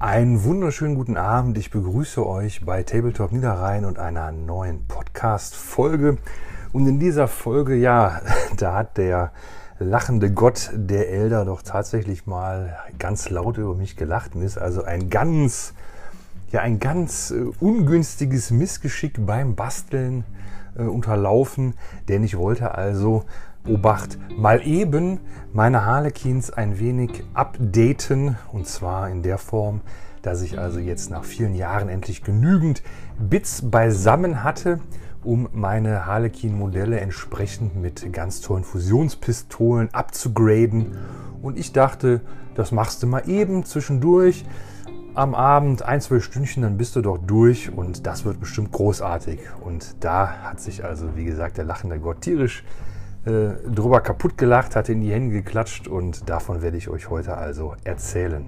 Einen wunderschönen guten Abend. Ich begrüße euch bei Tabletop Niederrhein und einer neuen Podcast-Folge. Und in dieser Folge, ja, da hat der lachende Gott der Elder doch tatsächlich mal ganz laut über mich gelacht und ist also ein ganz, ja, ein ganz äh, ungünstiges Missgeschick beim Basteln äh, unterlaufen, denn ich wollte also Obacht, mal eben meine Harlequins ein wenig updaten und zwar in der Form, dass ich also jetzt nach vielen Jahren endlich genügend Bits beisammen hatte, um meine Harlequin-Modelle entsprechend mit ganz tollen Fusionspistolen abzugraden. Und ich dachte, das machst du mal eben zwischendurch am Abend, ein, zwei Stündchen, dann bist du doch durch und das wird bestimmt großartig. Und da hat sich also, wie gesagt, der lachende Gott tierisch äh, drüber kaputt gelacht, hat in die Hände geklatscht und davon werde ich euch heute also erzählen.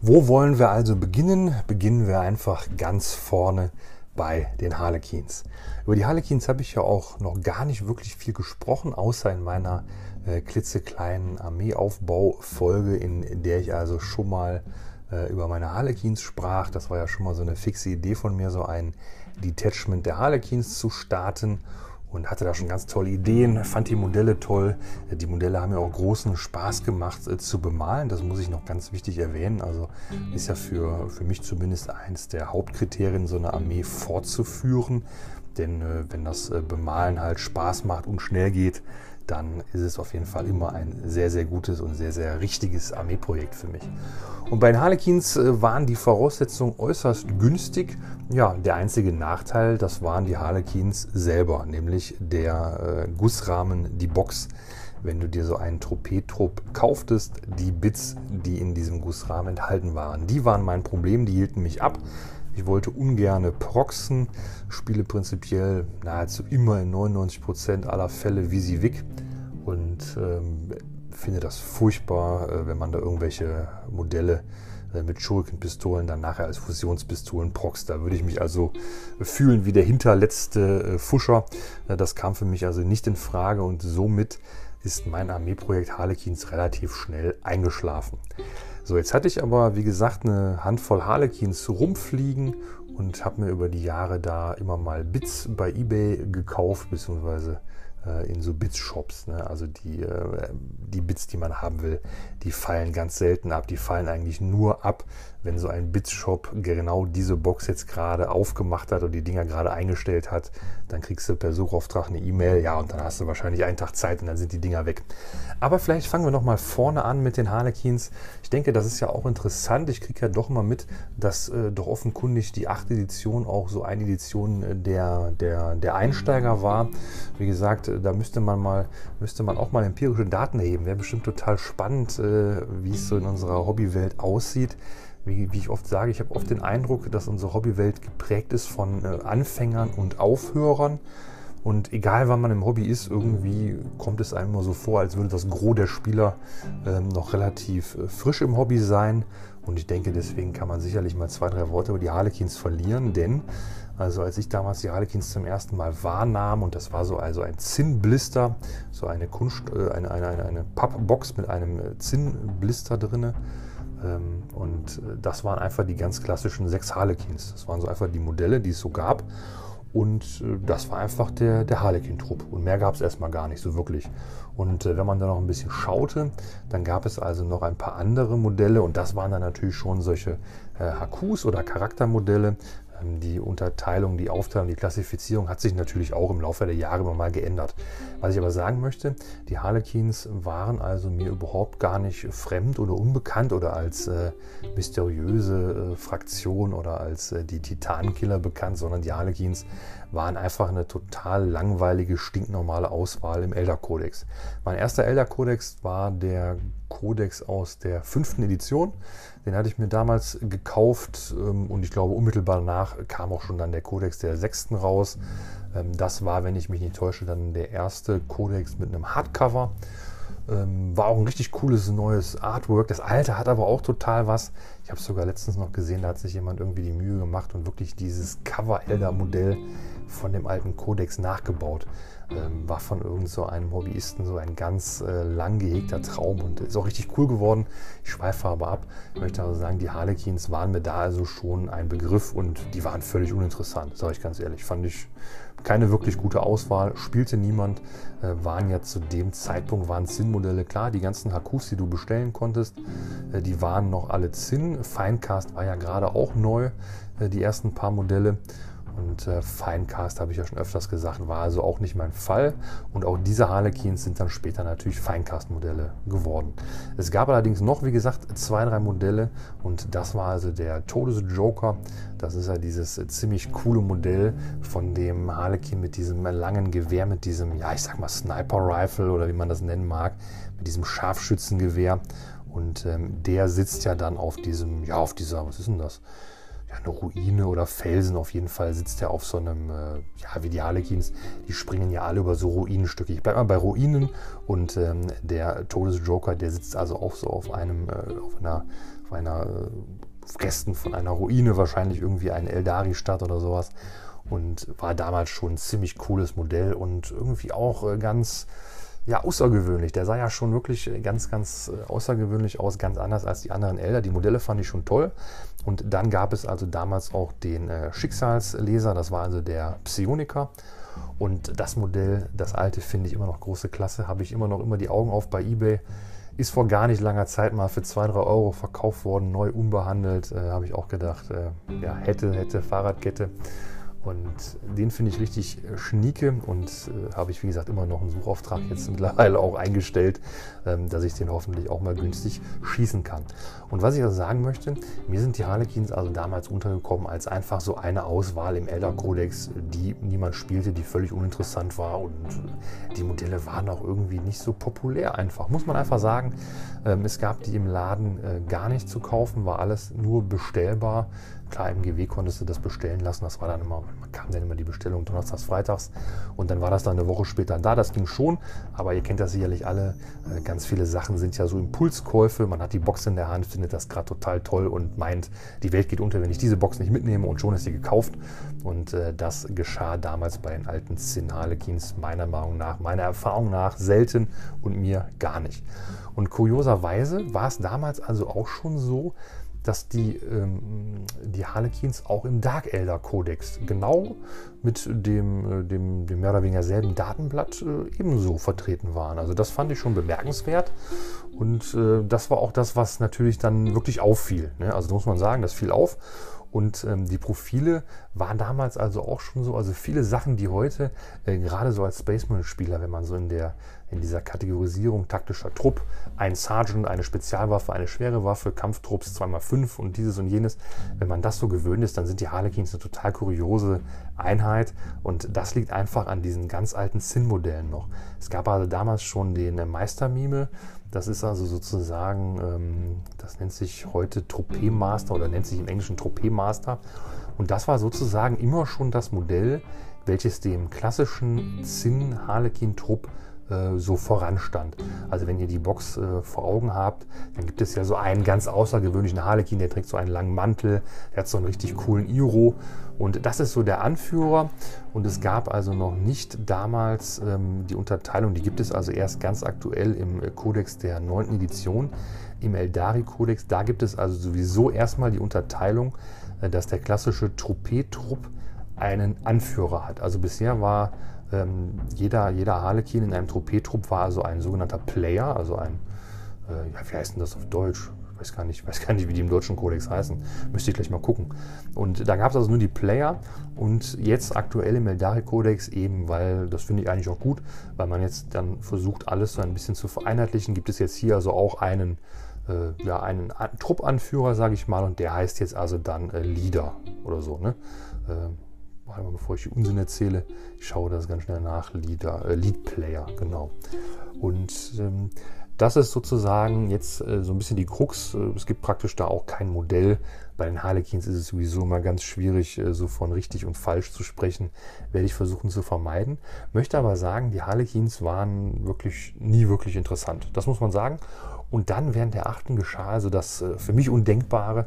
Wo wollen wir also beginnen? Beginnen wir einfach ganz vorne bei den Harlequins. Über die Harlequins habe ich ja auch noch gar nicht wirklich viel gesprochen, außer in meiner äh, klitzekleinen Armeeaufbaufolge, in der ich also schon mal äh, über meine Harlequins sprach. Das war ja schon mal so eine fixe Idee von mir, so ein Detachment der Harlequins zu starten und hatte da schon ganz tolle Ideen, fand die Modelle toll. Die Modelle haben mir auch großen Spaß gemacht äh, zu bemalen, das muss ich noch ganz wichtig erwähnen. Also ist ja für, für mich zumindest eins der Hauptkriterien, so eine Armee fortzuführen. Denn äh, wenn das äh, Bemalen halt Spaß macht und schnell geht, dann ist es auf jeden Fall immer ein sehr, sehr gutes und sehr, sehr richtiges Armeeprojekt für mich. Und bei den Harlequins äh, waren die Voraussetzungen äußerst günstig. Ja, der einzige Nachteil, das waren die Harlequins selber, nämlich der äh, Gussrahmen, die Box. Wenn du dir so einen Tropeetrupp kauftest, die Bits, die in diesem Gussrahmen enthalten waren, die waren mein Problem, die hielten mich ab. Ich wollte ungerne proxen, spiele prinzipiell nahezu immer in 99% aller Fälle Wick und ähm, finde das furchtbar, äh, wenn man da irgendwelche Modelle äh, mit Schurkenpistolen dann nachher als Fusionspistolen proxt. Da würde ich mich also fühlen wie der hinterletzte äh, Fuscher. Äh, das kam für mich also nicht in Frage und somit ist mein Armeeprojekt Harlequins relativ schnell eingeschlafen. So, jetzt hatte ich aber, wie gesagt, eine Handvoll Harlequins rumfliegen und habe mir über die Jahre da immer mal Bits bei eBay gekauft, beziehungsweise äh, in so Bits-Shops. Ne? Also die, äh, die Bits, die man haben will, die fallen ganz selten ab. Die fallen eigentlich nur ab, wenn so ein Bits-Shop genau diese Box jetzt gerade aufgemacht hat und die Dinger gerade eingestellt hat. Dann kriegst du per Suchauftrag eine E-Mail, ja, und dann hast du wahrscheinlich einen Tag Zeit und dann sind die Dinger weg. Aber vielleicht fangen wir nochmal vorne an mit den Harlequins. Ich denke, das ist ja auch interessant. Ich kriege ja doch mal mit, dass äh, doch offenkundig die 8. Edition auch so eine Edition äh, der, der, der Einsteiger war. Wie gesagt, da müsste man mal, müsste man auch mal empirische Daten erheben. Wäre bestimmt total spannend, äh, wie es so in unserer Hobbywelt aussieht. Wie, wie ich oft sage, ich habe oft den Eindruck, dass unsere Hobbywelt geprägt ist von äh, Anfängern und Aufhörern. Und egal wann man im Hobby ist, irgendwie kommt es einem immer so vor, als würde das Gros der Spieler ähm, noch relativ äh, frisch im Hobby sein. Und ich denke, deswegen kann man sicherlich mal zwei, drei Worte über die Harlequins verlieren, denn also als ich damals die Harlequins zum ersten Mal wahrnahm, und das war so also ein Zinnblister, so eine Kunst, äh, eine, eine, eine, eine Pappbox mit einem äh, Zinnblister drinne. Ähm, und äh, das waren einfach die ganz klassischen sechs Harlequins. Das waren so einfach die Modelle, die es so gab. Und das war einfach der, der Harlequin-Trupp. Und mehr gab es erstmal gar nicht so wirklich. Und wenn man dann noch ein bisschen schaute, dann gab es also noch ein paar andere Modelle. Und das waren dann natürlich schon solche äh, Hakus oder Charaktermodelle, die Unterteilung, die Aufteilung, die Klassifizierung hat sich natürlich auch im Laufe der Jahre immer mal geändert. Was ich aber sagen möchte, die Harlequins waren also mir überhaupt gar nicht fremd oder unbekannt oder als äh, mysteriöse äh, Fraktion oder als äh, die Titanenkiller bekannt, sondern die Harlequins waren einfach eine total langweilige, stinknormale Auswahl im Elder Codex. Mein erster Elder Codex war der Codex aus der fünften Edition. Den hatte ich mir damals gekauft ähm, und ich glaube unmittelbar danach kam auch schon dann der Codex der sechsten raus. Ähm, das war, wenn ich mich nicht täusche, dann der erste Codex mit einem Hardcover. Ähm, war auch ein richtig cooles neues Artwork. Das alte hat aber auch total was. Ich habe es sogar letztens noch gesehen, da hat sich jemand irgendwie die Mühe gemacht und wirklich dieses Cover-Elder-Modell von dem alten Codex nachgebaut. Ähm, war von irgend so einem Hobbyisten so ein ganz äh, lang gehegter Traum und ist auch richtig cool geworden. Ich schweife aber ab. Ich möchte also sagen, die Harlequins waren mir da also schon ein Begriff und die waren völlig uninteressant, sage ich ganz ehrlich. Fand ich keine wirklich gute Auswahl, spielte niemand, äh, waren ja zu dem Zeitpunkt, waren Zinn-Modelle klar, die ganzen Hakus, die du bestellen konntest, äh, die waren noch alle Zinn. Finecast war ja gerade auch neu, äh, die ersten paar Modelle. Und äh, Finecast, habe ich ja schon öfters gesagt, war also auch nicht mein Fall. Und auch diese Harlequins sind dann später natürlich Finecast-Modelle geworden. Es gab allerdings noch, wie gesagt, zwei, drei Modelle. Und das war also der Todesjoker. Das ist ja dieses ziemlich coole Modell von dem Harlequin mit diesem langen Gewehr, mit diesem, ja, ich sag mal Sniper-Rifle oder wie man das nennen mag, mit diesem Scharfschützengewehr. Und ähm, der sitzt ja dann auf diesem, ja, auf dieser, was ist denn das? Ja, eine Ruine oder Felsen. Auf jeden Fall sitzt er auf so einem, äh, ja, wie die Harlequins, die springen ja alle über so Ruinenstücke. Ich bleibe mal bei Ruinen und ähm, der Todesjoker, der sitzt also auch so auf einem, äh, auf einer, auf einer äh, Resten von einer Ruine, wahrscheinlich irgendwie eine Eldari-Stadt oder sowas. Und war damals schon ein ziemlich cooles Modell und irgendwie auch äh, ganz ja, außergewöhnlich. Der sah ja schon wirklich ganz, ganz äh, außergewöhnlich aus, ganz anders als die anderen Elder. Die Modelle fand ich schon toll. Und dann gab es also damals auch den äh, Schicksalsleser, das war also der Psioniker. Und das Modell, das alte, finde ich immer noch große Klasse, habe ich immer noch immer die Augen auf bei eBay. Ist vor gar nicht langer Zeit mal für 2, 3 Euro verkauft worden, neu unbehandelt. Äh, habe ich auch gedacht, äh, ja, hätte, hätte, Fahrradkette. Und den finde ich richtig äh, schnieke und äh, habe ich, wie gesagt, immer noch einen Suchauftrag jetzt mittlerweile auch eingestellt, ähm, dass ich den hoffentlich auch mal günstig schießen kann. Und was ich also sagen möchte, mir sind die Harlequins also damals untergekommen als einfach so eine Auswahl im Elder Codex, die niemand spielte, die völlig uninteressant war und äh, die Modelle waren auch irgendwie nicht so populär einfach. Muss man einfach sagen, ähm, es gab die im Laden äh, gar nicht zu kaufen, war alles nur bestellbar. Klar, im GW konntest du das bestellen lassen. Das war dann immer, man kam dann immer die Bestellung donnerstags, freitags und dann war das dann eine Woche später da. Das ging schon, aber ihr kennt das sicherlich alle. Äh, ganz viele Sachen sind ja so Impulskäufe. Man hat die Box in der Hand, findet das gerade total toll und meint, die Welt geht unter, wenn ich diese Box nicht mitnehme und schon ist sie gekauft. Und äh, das geschah damals bei den alten Szenalekins meiner Meinung nach, meiner Erfahrung nach selten und mir gar nicht. Und kurioserweise war es damals also auch schon so, dass die, ähm, die Harlequins auch im Dark Elder Kodex genau mit dem, äh, dem, dem mehr oder weniger selben Datenblatt äh, ebenso vertreten waren. Also das fand ich schon bemerkenswert und äh, das war auch das, was natürlich dann wirklich auffiel. Ne? Also muss man sagen, das fiel auf. Und ähm, die Profile waren damals also auch schon so, also viele Sachen, die heute, äh, gerade so als Spaceman-Spieler, wenn man so in der in dieser Kategorisierung taktischer Trupp, ein Sergeant, eine Spezialwaffe, eine schwere Waffe, Kampftrupps 2x5 und dieses und jenes. Wenn man das so gewöhnt ist, dann sind die Harlequins eine total kuriose Einheit und das liegt einfach an diesen ganz alten Sin-Modellen noch. Es gab also damals schon den Meistermime, das ist also sozusagen, ähm, das nennt sich heute Tropee Master oder nennt sich im Englischen Tropee Master und das war sozusagen immer schon das Modell, welches dem klassischen Zinn-Harlequin-Trupp äh, so voranstand. Also wenn ihr die Box äh, vor Augen habt, dann gibt es ja so einen ganz außergewöhnlichen Harlekin, der trägt so einen langen Mantel, der hat so einen richtig coolen Iro und das ist so der Anführer und es gab also noch nicht damals ähm, die Unterteilung, die gibt es also erst ganz aktuell im Kodex der 9. Edition, im Eldari-Kodex. Da gibt es also sowieso erstmal die Unterteilung, äh, dass der klassische Troupé-Trupp einen Anführer hat. Also bisher war ähm, jeder, jeder Harlekin in einem Tropeetrupp war also ein sogenannter Player, also ein, äh, ja, wie heißt denn das auf Deutsch? Weiß gar nicht, weiß gar nicht, wie die im deutschen Kodex heißen. Müsste ich gleich mal gucken. Und da gab es also nur die Player und jetzt aktuell im Eldari-Kodex eben, weil das finde ich eigentlich auch gut, weil man jetzt dann versucht, alles so ein bisschen zu vereinheitlichen, gibt es jetzt hier also auch einen, äh, ja, einen Truppanführer, sage ich mal, und der heißt jetzt also dann äh, Leader oder so. Ne? Äh, warte mal, bevor ich die Unsinn erzähle, ich schaue das ganz schnell nach, Leader, äh, Lead Player, genau. Und ähm, das ist sozusagen jetzt äh, so ein bisschen die Krux. Äh, es gibt praktisch da auch kein Modell. Bei den Harlequins ist es sowieso immer ganz schwierig, äh, so von richtig und falsch zu sprechen. Werde ich versuchen zu vermeiden. Möchte aber sagen, die Harlequins waren wirklich nie wirklich interessant. Das muss man sagen. Und dann während der achten geschah also das äh, für mich Undenkbare.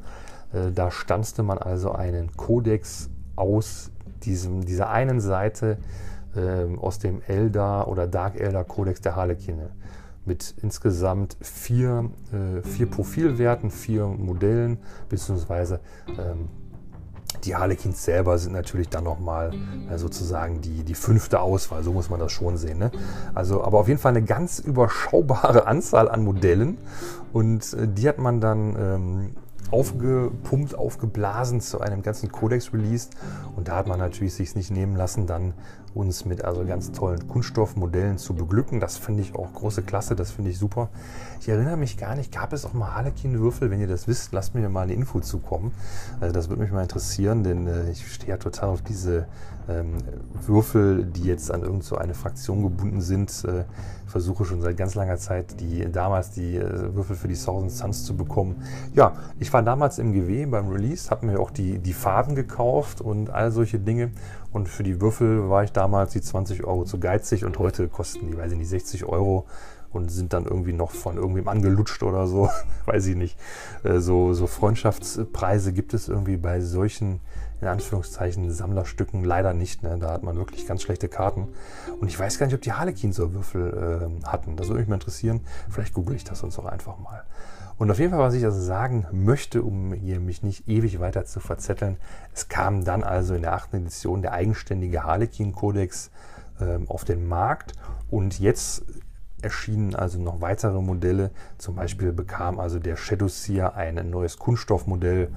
Äh, da stanzte man also einen Kodex aus diesem, dieser einen Seite äh, aus dem Elder oder Dark Elder Codex der Harlekine mit insgesamt vier, äh, vier Profilwerten, vier Modellen, beziehungsweise ähm, die Harlequins selber sind natürlich dann nochmal äh, sozusagen die, die fünfte Auswahl, so muss man das schon sehen. Ne? Also, aber auf jeden Fall eine ganz überschaubare Anzahl an Modellen und äh, die hat man dann ähm, aufgepumpt, aufgeblasen zu einem ganzen Codex released und da hat man natürlich sich nicht nehmen lassen, dann uns mit also ganz tollen Kunststoffmodellen zu beglücken. Das finde ich auch große Klasse, das finde ich super. Ich erinnere mich gar nicht, gab es auch mal Harlequin-Würfel? Wenn ihr das wisst, lasst mir mal eine Info zukommen. Also das würde mich mal interessieren, denn äh, ich stehe ja total auf diese ähm, Würfel, die jetzt an irgend so eine Fraktion gebunden sind. Äh, versuche schon seit ganz langer Zeit, die damals die äh, Würfel für die Thousand Suns zu bekommen. Ja, ich war damals im GW beim Release, habe mir auch die, die Farben gekauft und all solche Dinge. Und für die Würfel war ich damals die 20 Euro zu geizig und heute kosten die, weiß ich nicht, 60 Euro und sind dann irgendwie noch von irgendwem angelutscht oder so, weiß ich nicht. Äh, so, so Freundschaftspreise gibt es irgendwie bei solchen in Anführungszeichen Sammlerstücken leider nicht. Ne? Da hat man wirklich ganz schlechte Karten. Und ich weiß gar nicht, ob die Harlequin so Würfel äh, hatten. Das würde mich mal interessieren. Vielleicht google ich das uns auch einfach mal. Und auf jeden Fall, was ich also sagen möchte, um hier mich nicht ewig weiter zu verzetteln, es kam dann also in der achten Edition der eigenständige Harlequin-Kodex ähm, auf den Markt. Und jetzt erschienen also noch weitere Modelle. Zum Beispiel bekam also der Shadow Seer ein neues Kunststoffmodell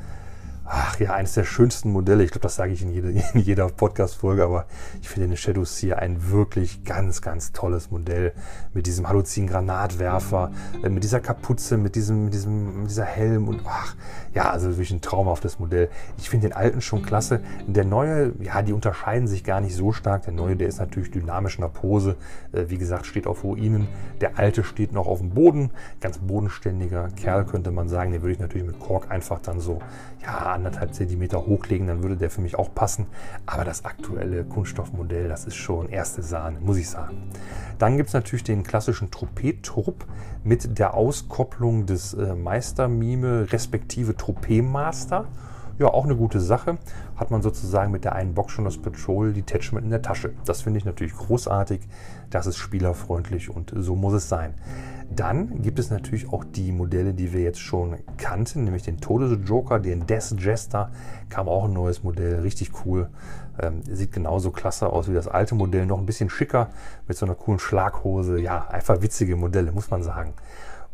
Ach ja, eines der schönsten Modelle. Ich glaube, das sage ich in, jede, in jeder Podcast-Folge, aber ich finde den Shadow Seer ein wirklich ganz, ganz tolles Modell mit diesem Hallucin-Granatwerfer, äh, mit dieser Kapuze, mit diesem, mit diesem, mit dieser Helm und ach, ja, also wirklich ein traumhaftes Modell. Ich finde den alten schon klasse. Der neue, ja, die unterscheiden sich gar nicht so stark. Der neue, der ist natürlich dynamisch in der Pose. Äh, wie gesagt, steht auf Ruinen. Der alte steht noch auf dem Boden. Ganz bodenständiger Kerl, könnte man sagen. Den würde ich natürlich mit Kork einfach dann so, ja, anderthalb Zentimeter hochlegen, dann würde der für mich auch passen. Aber das aktuelle Kunststoffmodell, das ist schon erste Sahne, muss ich sagen. Dann gibt es natürlich den klassischen Tropet-Trupp mit der Auskopplung des äh, Meistermime respektive Tropee-Master. Ja, auch eine gute Sache. Hat man sozusagen mit der einen Box schon das Patrol Detachment in der Tasche. Das finde ich natürlich großartig. Das ist spielerfreundlich und so muss es sein. Dann gibt es natürlich auch die Modelle, die wir jetzt schon kannten, nämlich den Todesjoker, den Death Jester. Kam auch ein neues Modell, richtig cool. Ähm, sieht genauso klasse aus wie das alte Modell, noch ein bisschen schicker mit so einer coolen Schlaghose. Ja, einfach witzige Modelle, muss man sagen.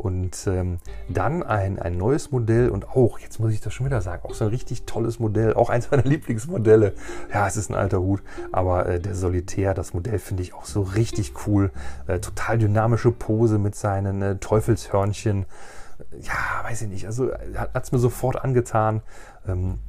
Und ähm, dann ein, ein neues Modell und auch, jetzt muss ich das schon wieder sagen, auch so ein richtig tolles Modell, auch eins meiner Lieblingsmodelle. Ja, es ist ein alter Hut, aber äh, der Solitär, das Modell finde ich auch so richtig cool. Äh, total dynamische Pose mit seinen äh, Teufelshörnchen. Ja, weiß ich nicht, also hat es mir sofort angetan. Ähm,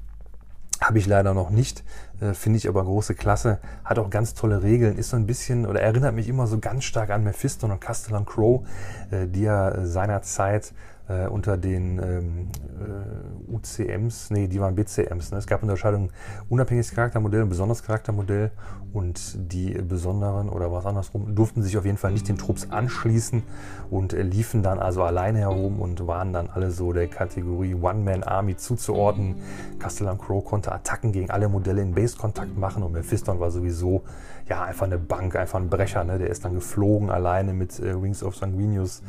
habe ich leider noch nicht, äh, finde ich aber große Klasse. Hat auch ganz tolle Regeln, ist so ein bisschen oder erinnert mich immer so ganz stark an Mephisto und Castellan Crow, äh, die ja äh, seinerzeit äh, unter den ähm, äh, UCMs, nee, die waren BCMs. Ne? Es gab Unterscheidungen unabhängiges Charaktermodell besonderes Charaktermodell und die besonderen oder was andersrum durften sich auf jeden Fall nicht den Trupps anschließen und äh, liefen dann also alleine herum und waren dann alle so der Kategorie One-Man-Army zuzuordnen. Castellan Crow konnte Attacken gegen alle Modelle in Base-Kontakt machen und Mephiston war sowieso ja, einfach eine Bank, einfach ein Brecher. Ne? Der ist dann geflogen alleine mit äh, Wings of Sanguinius,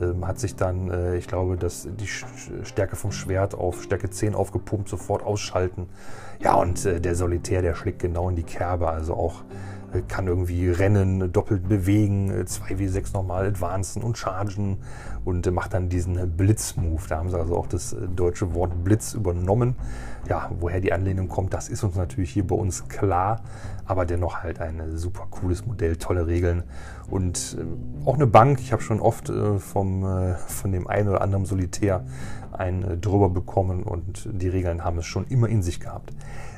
ähm, hat sich dann, äh, ich glaube, das, die Stärke vom Schwert auf Stärke 10 aufgepumpt, sofort ausschalten. Ja, und äh, der Solitär, der schlägt genau in die Kerbe, also auch kann irgendwie rennen, doppelt bewegen, 2W6 äh, nochmal advancen und chargen und äh, macht dann diesen Blitzmove. Da haben sie also auch das deutsche Wort Blitz übernommen. Ja, woher die Anlehnung kommt, das ist uns natürlich hier bei uns klar, aber dennoch halt ein super cooles Modell, tolle Regeln und auch eine Bank. Ich habe schon oft vom, von dem einen oder anderen Solitär einen drüber bekommen und die Regeln haben es schon immer in sich gehabt.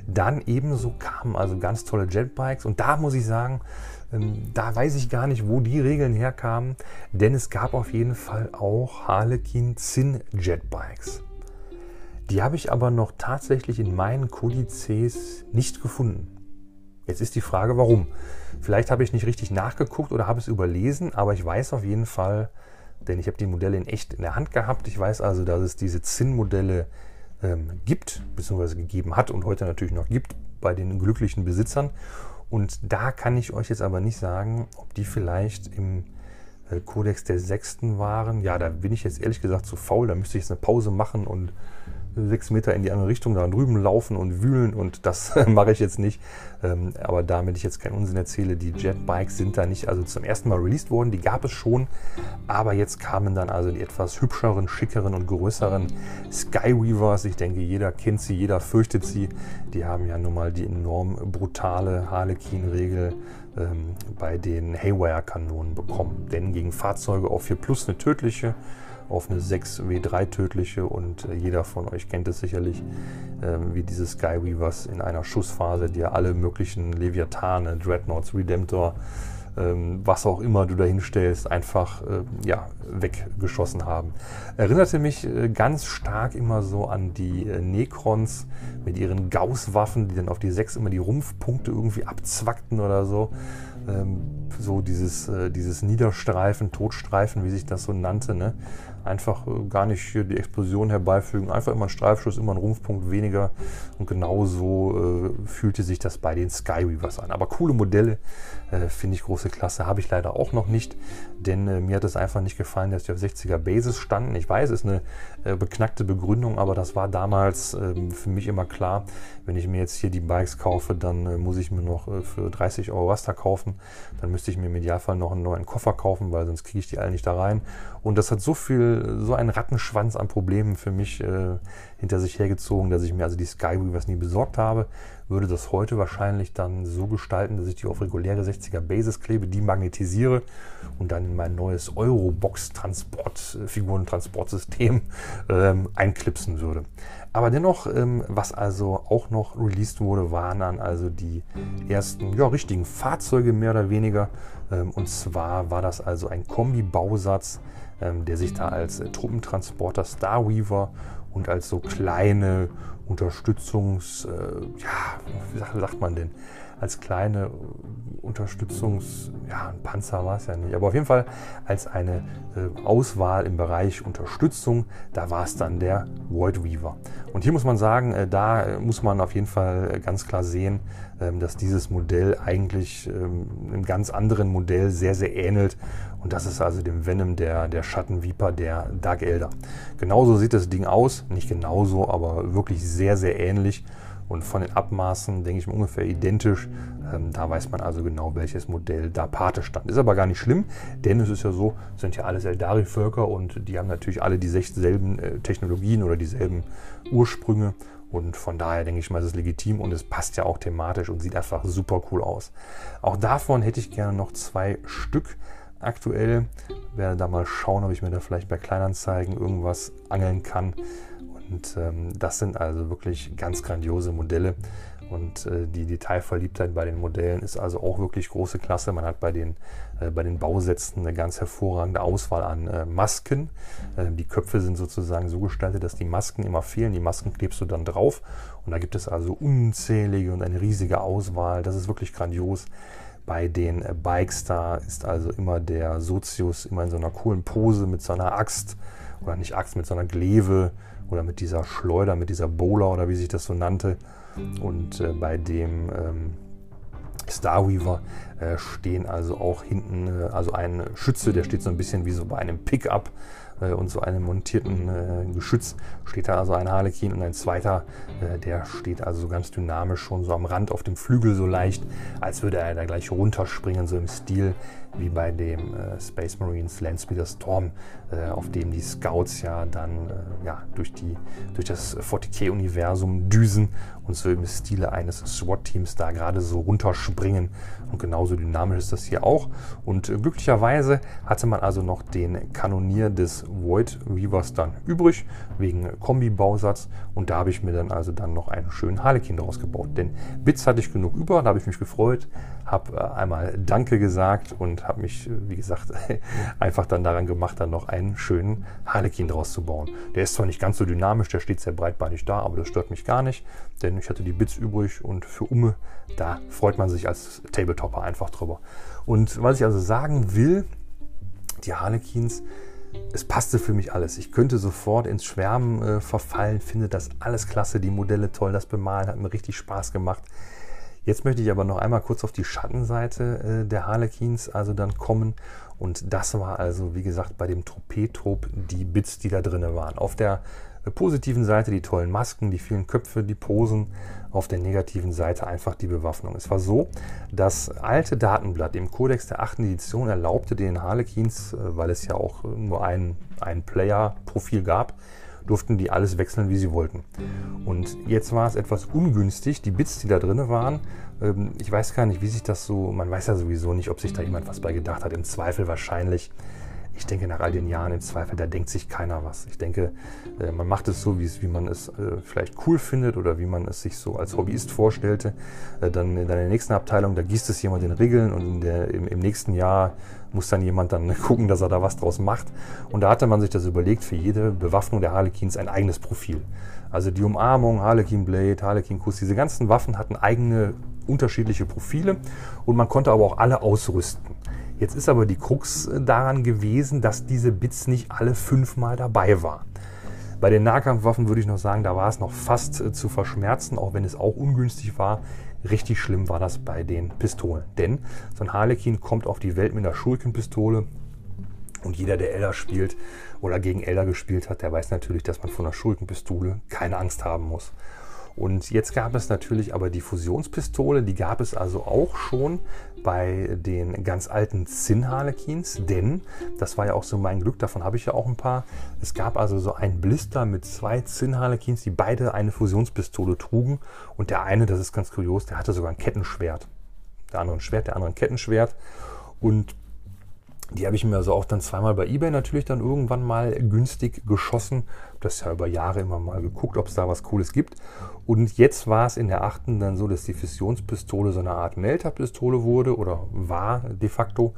Dann ebenso kamen also ganz tolle Jetbikes und da muss ich sagen, ähm, da weiß ich gar nicht, wo die Regeln herkamen, denn es gab auf jeden Fall auch Harlequin Zinn Jetbikes. Die habe ich aber noch tatsächlich in meinen Kodizes nicht gefunden. Jetzt ist die Frage, warum. Vielleicht habe ich nicht richtig nachgeguckt oder habe es überlesen, aber ich weiß auf jeden Fall, denn ich habe die Modelle in echt in der Hand gehabt. Ich weiß also, dass es diese Zinn-Modelle ähm, gibt, beziehungsweise gegeben hat und heute natürlich noch gibt bei den glücklichen Besitzern. Und da kann ich euch jetzt aber nicht sagen, ob die vielleicht im äh, Kodex der Sechsten waren. Ja, da bin ich jetzt ehrlich gesagt zu faul. Da müsste ich jetzt eine Pause machen und sechs Meter in die andere Richtung da drüben laufen und wühlen und das mache ich jetzt nicht. Ähm, aber damit ich jetzt keinen Unsinn erzähle, die Jetbikes sind da nicht also zum ersten Mal released worden, die gab es schon, aber jetzt kamen dann also die etwas hübscheren, schickeren und größeren Skyweavers. Ich denke, jeder kennt sie, jeder fürchtet sie. Die haben ja nun mal die enorm brutale Harlequin-Regel ähm, bei den Haywire-Kanonen bekommen. Denn gegen Fahrzeuge auf 4 Plus eine tödliche, auf eine 6W3 tödliche und äh, jeder von euch kennt es sicherlich, ähm, wie diese Skyweavers in einer Schussphase, ja alle möglichen Leviathane, Dreadnoughts, Redemptor, ähm, was auch immer du da hinstellst, einfach äh, ja, weggeschossen haben. Erinnerte mich äh, ganz stark immer so an die äh, Necrons mit ihren Gauss-Waffen, die dann auf die 6 immer die Rumpfpunkte irgendwie abzwackten oder so. Ähm, so dieses, äh, dieses Niederstreifen, Todstreifen, wie sich das so nannte. Ne? Einfach äh, gar nicht die Explosion herbeifügen, einfach immer ein Streifschuss, immer ein Rumpfpunkt weniger. Und genauso äh, fühlte sich das bei den Skyweavers an. Aber coole Modelle, äh, finde ich große Klasse, habe ich leider auch noch nicht, denn äh, mir hat es einfach nicht gefallen, dass die auf 60er Basis standen. Ich weiß, es ist eine äh, beknackte Begründung, aber das war damals ähm, für mich immer klar, wenn ich mir jetzt hier die Bikes kaufe, dann äh, muss ich mir noch für 30 Euro Raster kaufen. Dann müsste ich mir im Idealfall noch einen neuen Koffer kaufen, weil sonst kriege ich die alle nicht da rein. Und das hat so viel, so einen Rattenschwanz an Problemen für mich äh, hinter sich hergezogen, dass ich mir also die Skyweavers nie besorgt habe. Würde das heute wahrscheinlich dann so gestalten, dass ich die auf reguläre 60er Basis klebe, die magnetisiere und dann in mein neues Eurobox-Transport, Figurentransportsystem ähm, einklipsen würde. Aber dennoch, ähm, was also auch noch released wurde, waren dann also die ersten ja, richtigen Fahrzeuge mehr oder weniger. Ähm, und zwar war das also ein Kombi-Bausatz ähm, der sich da als äh, Truppentransporter Starweaver und als so kleine Unterstützungs, äh, ja, wie sagt, man denn, als kleine Unterstützungs, ja, ein Panzer war es ja nicht, aber auf jeden Fall als eine äh, Auswahl im Bereich Unterstützung, da war es dann der Void Weaver. Und hier muss man sagen, äh, da äh, muss man auf jeden Fall äh, ganz klar sehen, ähm, dass dieses Modell eigentlich ähm, einem ganz anderen Modell sehr, sehr ähnelt. Und das ist also dem Venom der, der Schattenviper der Dark Elder. Genauso sieht das Ding aus, nicht genauso, aber wirklich sehr, sehr ähnlich und von den Abmaßen, denke ich ungefähr identisch. Ähm, da weiß man also genau, welches Modell da Pate stand. Ist aber gar nicht schlimm, denn es ist ja so, sind ja alles Eldari-Völker und die haben natürlich alle dieselben äh, Technologien oder dieselben Ursprünge. Und von daher denke ich mal, ist es legitim und es passt ja auch thematisch und sieht einfach super cool aus. Auch davon hätte ich gerne noch zwei Stück aktuell. Werde da mal schauen, ob ich mir da vielleicht bei Kleinanzeigen irgendwas angeln kann. Und ähm, das sind also wirklich ganz grandiose Modelle. Und äh, die Detailverliebtheit bei den Modellen ist also auch wirklich große Klasse. Man hat bei den, äh, bei den Bausätzen eine ganz hervorragende Auswahl an äh, Masken. Ähm, die Köpfe sind sozusagen so gestaltet, dass die Masken immer fehlen. Die Masken klebst du dann drauf. Und da gibt es also unzählige und eine riesige Auswahl. Das ist wirklich grandios. Bei den äh, Bikes da ist also immer der Sozius immer in so einer coolen Pose mit so einer Axt oder nicht Axt, mit so einer Gleve oder mit dieser Schleuder, mit dieser Bowler oder wie sich das so nannte. Und äh, bei dem ähm, Starweaver äh, stehen also auch hinten, äh, also ein Schütze, der steht so ein bisschen wie so bei einem Pickup und so einem montierten äh, Geschütz steht da also ein Harlekin und ein zweiter, äh, der steht also so ganz dynamisch schon so am Rand auf dem Flügel so leicht, als würde er da gleich runterspringen, so im Stil wie bei dem äh, Space Marines Landspeeder Storm, äh, auf dem die Scouts ja dann äh, ja, durch, die, durch das 40k-Universum düsen und so im Stile eines SWAT-Teams da gerade so runterspringen. Und genauso dynamisch ist das hier auch. Und äh, glücklicherweise hatte man also noch den Kanonier des Void Weavers dann übrig, wegen Kombi-Bausatz. Und da habe ich mir dann also dann noch einen schönen Harlequin draus gebaut. Denn Bits hatte ich genug über, da habe ich mich gefreut, habe äh, einmal Danke gesagt und habe mich, äh, wie gesagt, einfach dann daran gemacht, dann noch einen schönen Harlequin draus zu bauen. Der ist zwar nicht ganz so dynamisch, der steht sehr breitbeinig da, aber das stört mich gar nicht, denn ich hatte die Bits übrig und für Umme, da freut man sich als Tabletopper einfach drüber. Und was ich also sagen will, die Harlequins es passte für mich alles. Ich könnte sofort ins Schwärmen äh, verfallen, finde das alles klasse, die Modelle toll, das Bemalen hat mir richtig Spaß gemacht. Jetzt möchte ich aber noch einmal kurz auf die Schattenseite äh, der Harlequins also dann kommen. Und das war also, wie gesagt, bei dem Tropetop die Bits, die da drin waren. Auf der äh, positiven Seite die tollen Masken, die vielen Köpfe, die Posen. Auf der negativen Seite einfach die Bewaffnung. Es war so, das alte Datenblatt im Kodex der 8. Edition erlaubte den Harlequins, äh, weil es ja auch nur ein, ein Player-Profil gab, durften die alles wechseln, wie sie wollten. Und jetzt war es etwas ungünstig, die Bits, die da drin waren. Ähm, ich weiß gar nicht, wie sich das so, man weiß ja sowieso nicht, ob sich da jemand was bei gedacht hat. Im Zweifel wahrscheinlich ich denke, nach all den Jahren im Zweifel, da denkt sich keiner was. Ich denke, äh, man macht es so, wie, es, wie man es äh, vielleicht cool findet oder wie man es sich so als Hobbyist vorstellte. Äh, dann in der nächsten Abteilung, da gießt es jemand in Regeln und der, im, im, nächsten Jahr muss dann jemand dann gucken, dass er da was draus macht. Und da hatte man sich das überlegt, für jede Bewaffnung der Harlequins ein eigenes Profil. Also die Umarmung, Harlequin Blade, Harlequin Kuss, diese ganzen Waffen hatten eigene unterschiedliche Profile und man konnte aber auch alle ausrüsten. Jetzt ist aber die Krux äh, daran gewesen, dass diese Bits nicht alle fünfmal dabei waren. Bei den Nahkampfwaffen würde ich noch sagen, da war es noch fast äh, zu verschmerzen, auch wenn es auch ungünstig war. Richtig schlimm war das bei den Pistolen. Denn so ein Harlequin kommt auf die Welt mit einer Schurkenpistole. Und jeder, der Elder spielt oder gegen Elder gespielt hat, der weiß natürlich, dass man von einer Schurkenpistole keine Angst haben muss. Und jetzt gab es natürlich aber die Fusionspistole, die gab es also auch schon bei den ganz alten Zinn-Harlequins, denn das war ja auch so mein Glück, davon habe ich ja auch ein paar. Es gab also so ein Blister mit zwei Zinn-Harlequins, die beide eine Fusionspistole trugen und der eine, das ist ganz kurios, der hatte sogar ein Kettenschwert. Der andere ein Schwert, der andere ein Kettenschwert und die habe ich mir also auch dann zweimal bei eBay natürlich dann irgendwann mal günstig geschossen. Das ja über Jahre immer mal geguckt, ob es da was Cooles gibt. Und jetzt war es in der achten dann so, dass die Fissionspistole so eine Art Melterpistole wurde oder war de facto.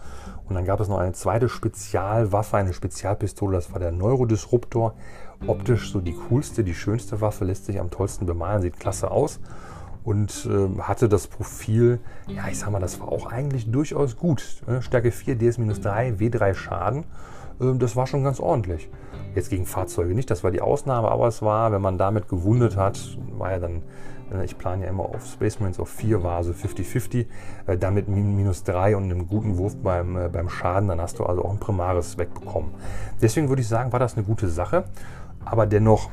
Und dann gab es noch eine zweite Spezialwaffe, eine Spezialpistole, das war der Neurodisruptor. Optisch so die coolste, die schönste Waffe, lässt sich am tollsten bemalen, sieht klasse aus und äh, hatte das Profil, ja, ich sag mal, das war auch eigentlich durchaus gut. Ne? Stärke 4, DS-3, W3 Schaden, äh, das war schon ganz ordentlich. Jetzt gegen Fahrzeuge nicht, das war die Ausnahme, aber es war, wenn man damit gewundet hat, war ja dann, äh, ich plane ja immer auf Space Marines auf 4, war also 50-50, äh, damit minus 3 und einem guten Wurf beim, äh, beim Schaden, dann hast du also auch ein Primaris wegbekommen. Deswegen würde ich sagen, war das eine gute Sache, aber dennoch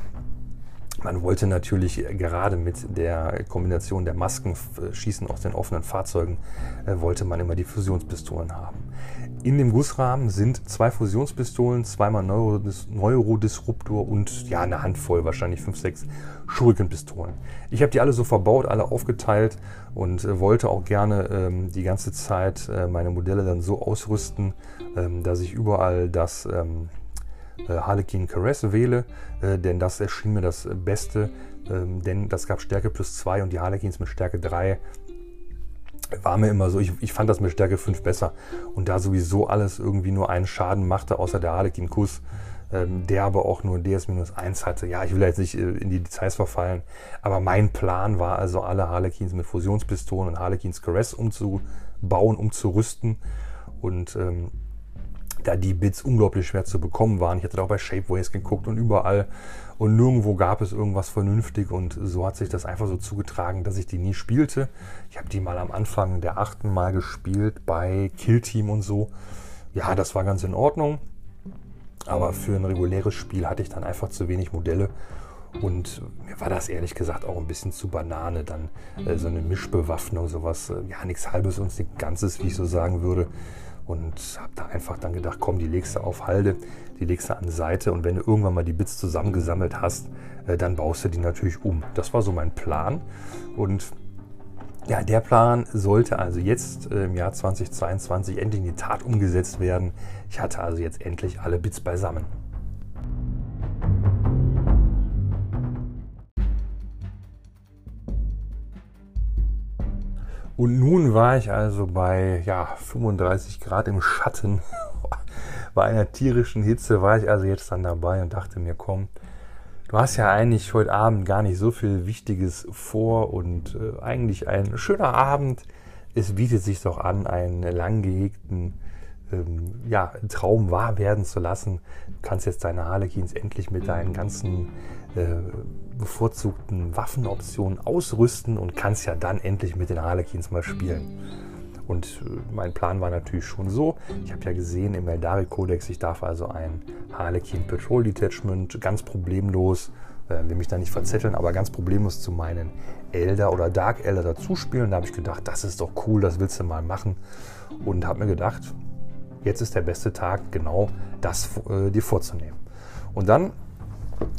man wollte natürlich gerade mit der Kombination der Masken schießen aus den offenen Fahrzeugen, äh, wollte man immer die Fusionspistolen haben. In dem Gussrahmen sind zwei Fusionspistolen, zweimal Neurodis Neurodisruptor und ja, eine Handvoll, wahrscheinlich fünf, sechs Schurikenpistolen. Ich habe die alle so verbaut, alle aufgeteilt und äh, wollte auch gerne ähm, die ganze Zeit äh, meine Modelle dann so ausrüsten, ähm, dass ich überall das ähm, äh, Harlequin Caress wähle, äh, denn das erschien mir das Beste, ähm, denn das gab Stärke plus 2 und die Harlequins mit Stärke 3 war mir immer so, ich, ich, fand das mit Stärke 5 besser. Und da sowieso alles irgendwie nur einen Schaden machte, außer der Harlequin-Kuss, ähm, der aber auch nur DS-1 hatte. Ja, ich will jetzt nicht äh, in die Details verfallen, aber mein Plan war also, alle Harlequins mit Fusionspistolen und Harlequins Caress umzubauen, umzurüsten. Und ähm, da die Bits unglaublich schwer zu bekommen waren. Ich hatte da auch bei Shapeways geguckt und überall und nirgendwo gab es irgendwas vernünftig und so hat sich das einfach so zugetragen, dass ich die nie spielte. Ich habe die mal am Anfang der achten Mal gespielt bei Kill Team und so. Ja, das war ganz in Ordnung, aber für ein reguläres Spiel hatte ich dann einfach zu wenig Modelle und mir war das ehrlich gesagt auch ein bisschen zu Banane, dann äh, so eine Mischbewaffnung, sowas, äh, ja, nichts Halbes und nichts Ganzes, wie ich so sagen würde und habe da einfach dann gedacht, komm, die legst du auf Halde, die legst du an Seite und wenn du irgendwann mal die Bits zusammengesammelt hast, äh, dann baust du die natürlich um. Das war so mein Plan und ja, der Plan sollte also jetzt äh, im Jahr 2022 endlich in die Tat umgesetzt werden. Ich hatte also jetzt endlich alle Bits beisammen. Und nun war ich also bei ja, 35 Grad im Schatten. bei einer tierischen Hitze war ich also jetzt dann dabei und dachte mir, komm, du hast ja eigentlich heute Abend gar nicht so viel Wichtiges vor und äh, eigentlich ein schöner Abend. Es bietet sich doch an, einen lang gehegten ähm, ja, Traum wahr werden zu lassen. Du kannst jetzt deine Harlequins endlich mit deinen ganzen äh, bevorzugten Waffenoptionen ausrüsten und kannst ja dann endlich mit den Harlequins mal spielen. Und äh, mein Plan war natürlich schon so. Ich habe ja gesehen im Eldari Codex, ich darf also ein Harlequin Patrol Detachment ganz problemlos, äh, will mich da nicht verzetteln, aber ganz problemlos zu meinen Elder oder Dark Elder dazu spielen. Da habe ich gedacht, das ist doch cool, das willst du mal machen. Und habe mir gedacht, jetzt ist der beste Tag, genau das äh, dir vorzunehmen. Und dann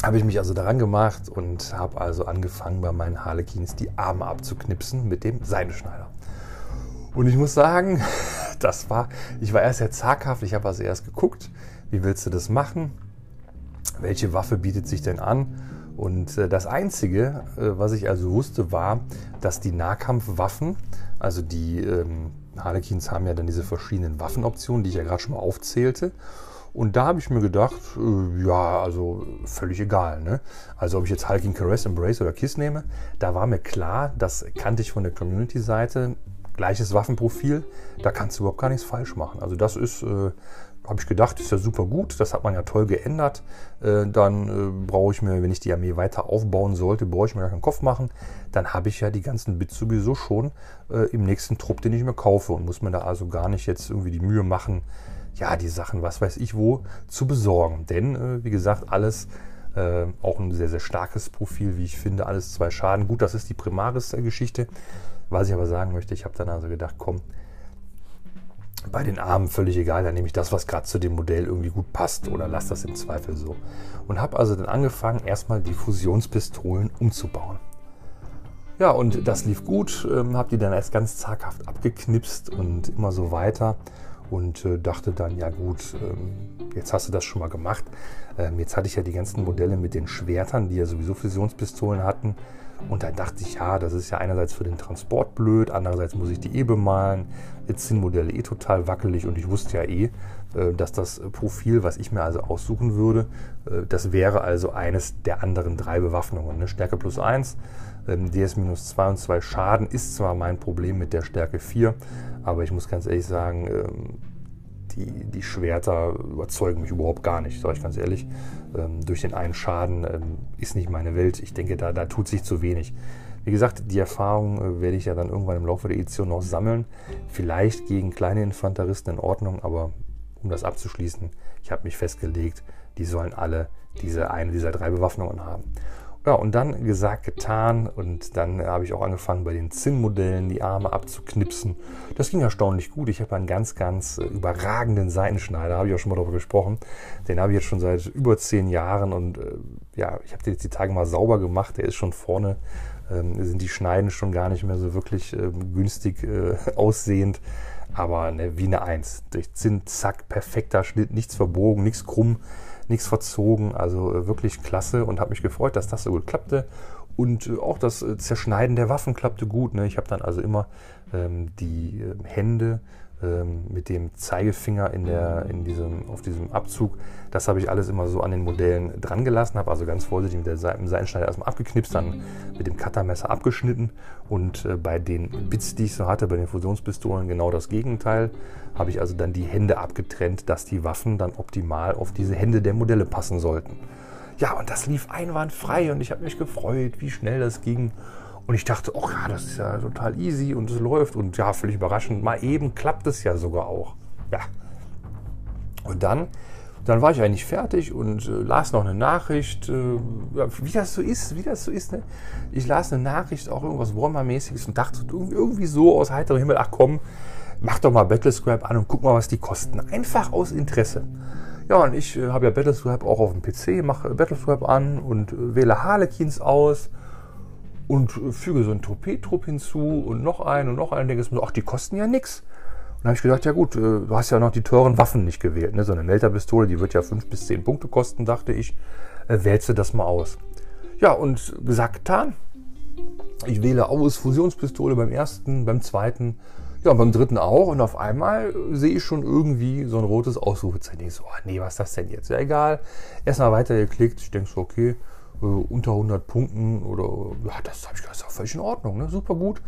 habe ich mich also daran gemacht und habe also angefangen, bei meinen Harlequins die Arme abzuknipsen mit dem Seidenschneider. Und ich muss sagen, das war, ich war erst sehr zaghaft. Ich habe also erst geguckt, wie willst du das machen? Welche Waffe bietet sich denn an? Und äh, das Einzige, äh, was ich also wusste, war, dass die Nahkampfwaffen, also die ähm, Harlequins haben ja dann diese verschiedenen Waffenoptionen, die ich ja gerade schon mal aufzählte. Und da habe ich mir gedacht, äh, ja, also völlig egal. Ne? Also ob ich jetzt Hulking Caress, Embrace oder Kiss nehme, da war mir klar, das kannte ich von der Community-Seite, gleiches Waffenprofil, da kannst du überhaupt gar nichts falsch machen. Also das ist, äh, habe ich gedacht, ist ja super gut, das hat man ja toll geändert. Äh, dann äh, brauche ich mir, wenn ich die Armee weiter aufbauen sollte, brauche ich mir gar keinen Kopf machen. Dann habe ich ja die ganzen Bits sowieso schon äh, im nächsten Trupp, den ich mir kaufe und muss mir da also gar nicht jetzt irgendwie die Mühe machen, ja, die Sachen, was weiß ich wo, zu besorgen. Denn, wie gesagt, alles auch ein sehr, sehr starkes Profil, wie ich finde, alles zwei Schaden. Gut, das ist die Primaris-Geschichte. Was ich aber sagen möchte, ich habe dann also gedacht, komm, bei den Armen völlig egal, dann nehme ich das, was gerade zu dem Modell irgendwie gut passt oder lasse das im Zweifel so. Und habe also dann angefangen, erstmal die Fusionspistolen umzubauen. Ja, und das lief gut, ähm, habe die dann erst ganz zaghaft abgeknipst und immer so weiter und äh, dachte dann, ja gut, ähm, jetzt hast du das schon mal gemacht. Ähm, jetzt hatte ich ja die ganzen Modelle mit den Schwertern, die ja sowieso Fusionspistolen hatten. Und dann dachte ich, ja, das ist ja einerseits für den Transport blöd, andererseits muss ich die eh bemalen. Jetzt sind Modelle eh total wackelig und ich wusste ja eh, äh, dass das Profil, was ich mir also aussuchen würde, äh, das wäre also eines der anderen drei Bewaffnungen. Ne? Stärke plus 1, ähm, DS minus 2 und 2 Schaden ist zwar mein Problem mit der Stärke 4, aber ich muss ganz ehrlich sagen, ähm, die, die Schwerter überzeugen mich überhaupt gar nicht, sage ich ganz ehrlich. Ähm, durch den einen Schaden ähm, ist nicht meine Welt. Ich denke, da, da tut sich zu wenig. Wie gesagt, die Erfahrung äh, werde ich ja dann irgendwann im Laufe der Edition noch sammeln. Vielleicht gegen kleine Infanteristen in Ordnung, aber um das abzuschließen, ich habe mich festgelegt, die sollen alle diese eine dieser drei Bewaffnungen haben. Ja, und dann gesagt, getan. Und dann habe ich auch angefangen, bei den Zinn-Modellen die Arme abzuknipsen. Das ging erstaunlich gut. Ich habe einen ganz, ganz äh, überragenden Seitenschneider, habe ich auch schon mal darüber gesprochen. Den habe ich jetzt schon seit über zehn Jahren. Und äh, ja, ich habe den jetzt die Tage mal sauber gemacht. Der ist schon vorne, ähm, sind die Schneiden schon gar nicht mehr so wirklich ähm, günstig äh, aussehend. Aber ne, wie eine Eins. Durch Zinn, zack, perfekter Schnitt, nichts verbogen, nichts krumm nichts verzogen. Also äh, wirklich klasse und habe mich gefreut, dass das so gut klappte. Und äh, auch das äh, Zerschneiden der Waffen klappte gut. Ne? Ich habe dann also immer ähm, die Hände ähm, mit dem Zeigefinger in der, in diesem, auf diesem Abzug, das habe ich alles immer so an den Modellen dran gelassen, habe also ganz vorsichtig mit der Seitenschneider erstmal abgeknipst, dann mit dem Cuttermesser abgeschnitten und äh, bei den Bits, die ich so hatte, bei den Fusionspistolen genau das Gegenteil, habe ich also dann die Hände abgetrennt, dass die Waffen dann optimal auf diese Hände der Modelle passen sollten. Ja, und das lief einwandfrei und ich habe mich gefreut, wie schnell das ging. Und ich dachte, oh ja, das ist ja total easy und es läuft. Und ja, völlig überraschend, mal eben klappt es ja sogar auch. Ja. Und dann, dann war ich eigentlich fertig und äh, las noch eine Nachricht, äh, wie das so ist, wie das so ist. Ne? Ich las eine Nachricht, auch irgendwas Warhammer-mäßiges und dachte irgendwie so aus heiterem Himmel, ach komm, mach doch mal Battlescribe an und guck mal, was die kosten. Einfach aus Interesse. Ja, und ich äh, habe ja Battlescribe auch auf dem PC, mache Battlescribe an und äh, wähle Harlequins aus und füge so einen Torpedtrupp hinzu und noch einen und noch einen. Denke ich mir ach, die kosten ja nichts. Und habe ich gedacht, ja gut, äh, du hast ja noch die teuren Waffen nicht gewählt. Ne? So eine Melter-Pistole, die wird ja 5 bis 10 Punkte kosten, dachte ich. Äh, wählst du das mal aus. Ja, und gesagt, getan. Ich wähle aus Fusionspistole beim ersten, beim zweiten, ja, und beim dritten auch. Und auf einmal sehe ich schon irgendwie so ein rotes Ausrufezeichen. Ich so, oh, nee, was ist das denn jetzt? Ja, egal. Erstmal weitergeklickt. Ich denke so, okay, äh, unter 100 Punkten oder ja, das habe ich gedacht, ist völlig in Ordnung, ne? super gut.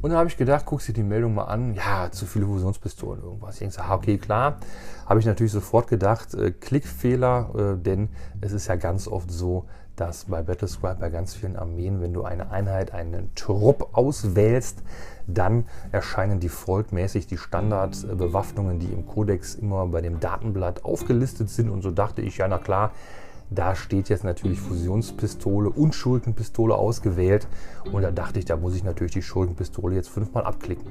Und dann habe ich gedacht, guckst dir die Meldung mal an, ja, zu viele Fusionspistolen, irgendwas. Ich denke, okay, klar. Habe ich natürlich sofort gedacht, äh, Klickfehler, äh, denn es ist ja ganz oft so, dass bei Battlescribe bei ganz vielen Armeen, wenn du eine Einheit, einen Trupp auswählst, dann erscheinen defaultmäßig die Standardbewaffnungen, die im Codex immer bei dem Datenblatt aufgelistet sind. Und so dachte ich, ja, na klar, da steht jetzt natürlich Fusionspistole und Schurkenpistole ausgewählt. Und da dachte ich, da muss ich natürlich die Schurkenpistole jetzt fünfmal abklicken.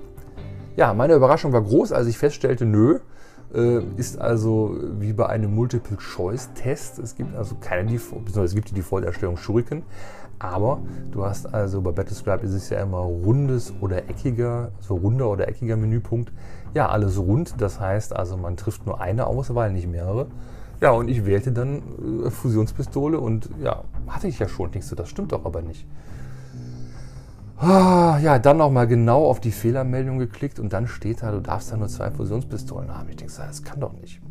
Ja, meine Überraschung war groß, als ich feststellte, nö, äh, ist also wie bei einem Multiple-Choice-Test. Es gibt also keine Default, es gibt die Default-Erstellung Schuriken, aber du hast also bei Battlescribe ist es ja immer rundes oder eckiger, so runder oder eckiger Menüpunkt. Ja, alles rund, das heißt also man trifft nur eine Auswahl, nicht mehrere. Ja, und ich wählte dann äh, Fusionspistole und ja, hatte ich ja schon. Denkst du, das stimmt doch aber nicht. Ah, ja, dann nochmal genau auf die Fehlermeldung geklickt und dann steht da, du darfst da nur zwei Fusionspistolen haben. Ich denke, das kann doch nicht.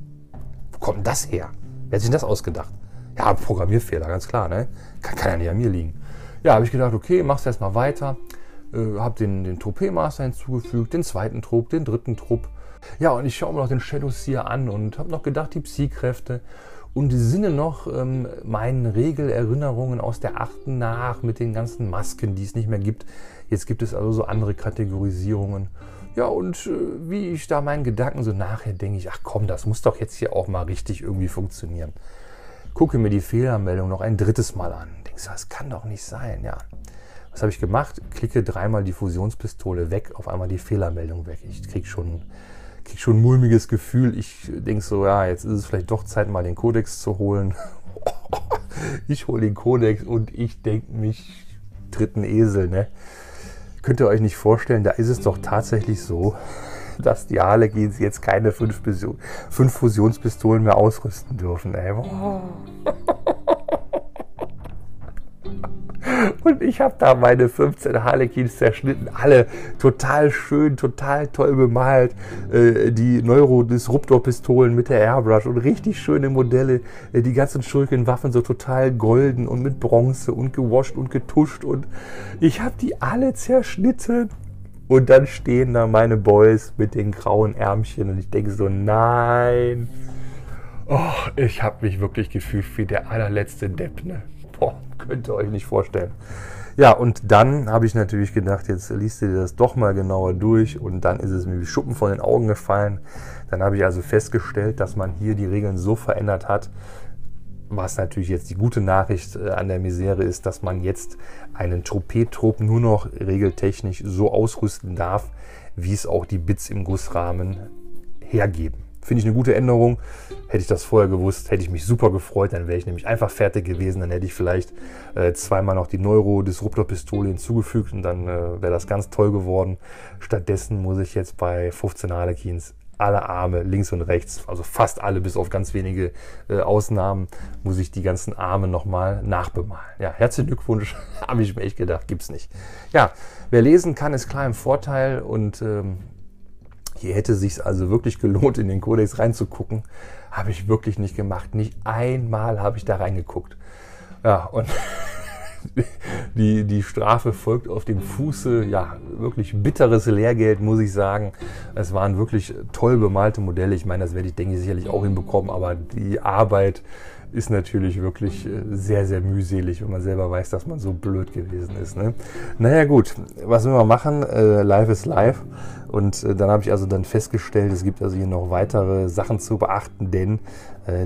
Wo kommt denn das her? Wer hat sich das ausgedacht? Ja, Programmierfehler, ganz klar, ne? Kann, kann ja nicht an mir liegen. Ja, habe ich gedacht, okay, machst erstmal weiter. Äh, hab den, den Tropé-Master hinzugefügt, den zweiten Trupp, den dritten Trupp. Ja, und ich schaue mir noch den Shadow Seer an und habe noch gedacht, die Psi-Kräfte und sinne noch ähm, meinen Regelerinnerungen aus der achten nach mit den ganzen Masken, die es nicht mehr gibt. Jetzt gibt es also so andere Kategorisierungen. Ja, und äh, wie ich da meinen Gedanken so nachher denke ich, ach komm, das muss doch jetzt hier auch mal richtig irgendwie funktionieren. Gucke mir die Fehlermeldung noch ein drittes Mal an. Denkst du, das kann doch nicht sein, ja. Was habe ich gemacht? Klicke dreimal die Fusionspistole weg, auf einmal die Fehlermeldung weg. Ich kriege schon schon ein mulmiges Gefühl. Ich denke so, ja, jetzt ist es vielleicht doch Zeit, mal den Kodex zu holen. ich hole den Kodex und ich denke mich dritten Esel, ne? Könnt ihr euch nicht vorstellen, da ist es doch tatsächlich so, dass die Harlequins jetzt keine fünf, fünf Fusionspistolen mehr ausrüsten dürfen. Ey. Und ich habe da meine 15 Harlequins zerschnitten, alle total schön, total toll bemalt. Äh, die Neurodisruptor-Pistolen mit der Airbrush und richtig schöne Modelle. Äh, die ganzen Schurkenwaffen so total golden und mit Bronze und gewascht und getuscht. Und ich habe die alle zerschnitten. Und dann stehen da meine Boys mit den grauen Ärmchen und ich denke so, nein. Oh, ich habe mich wirklich gefühlt wie der allerletzte Depp. Ne? Boah, könnt ihr euch nicht vorstellen. Ja, und dann habe ich natürlich gedacht, jetzt liest dir das doch mal genauer durch und dann ist es mir wie Schuppen von den Augen gefallen. Dann habe ich also festgestellt, dass man hier die Regeln so verändert hat, was natürlich jetzt die gute Nachricht äh, an der Misere ist, dass man jetzt einen Tropetrop nur noch regeltechnisch so ausrüsten darf, wie es auch die Bits im Gussrahmen hergeben. Finde ich eine gute Änderung. Hätte ich das vorher gewusst, hätte ich mich super gefreut. Dann wäre ich nämlich einfach fertig gewesen. Dann hätte ich vielleicht äh, zweimal noch die Neuro-Disruptor-Pistole hinzugefügt und dann äh, wäre das ganz toll geworden. Stattdessen muss ich jetzt bei 15 Harlequins alle Arme links und rechts, also fast alle bis auf ganz wenige äh, Ausnahmen, muss ich die ganzen Arme nochmal nachbemalen. Ja, herzlichen Glückwunsch, habe ich mir echt gedacht, gibt's nicht. Ja, wer lesen kann, ist klar im Vorteil und ähm, hier hätte es sich also wirklich gelohnt, in den Kodex reinzugucken. Habe ich wirklich nicht gemacht. Nicht einmal habe ich da reingeguckt. Ja, und die, die Strafe folgt auf dem Fuße. Ja, wirklich bitteres Lehrgeld, muss ich sagen. Es waren wirklich toll bemalte Modelle. Ich meine, das werde ich, denke ich, sicherlich auch hinbekommen, aber die Arbeit ist natürlich wirklich äh, sehr, sehr mühselig, wenn man selber weiß, dass man so blöd gewesen ist. Ne? Naja gut, was will man machen? Äh, live ist live. Und äh, dann habe ich also dann festgestellt, es gibt also hier noch weitere Sachen zu beachten, denn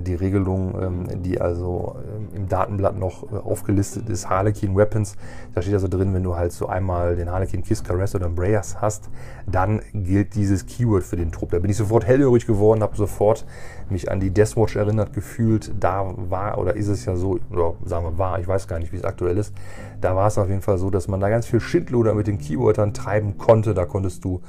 die Regelung, ähm, die also ähm, im Datenblatt noch äh, aufgelistet ist, Harlequin Weapons, da steht also drin, wenn du halt so einmal den Harlequin Kiss Caress oder Brayers hast, dann gilt dieses Keyword für den Trupp. Da bin ich sofort hellhörig geworden, habe sofort mich an die Deathwatch erinnert gefühlt. Da war oder ist es ja so, oder sagen wir war, ich weiß gar nicht, wie es aktuell ist. Da war es auf jeden Fall so, dass man da ganz viel Schindluder mit den Keywordern treiben konnte. Da konntest du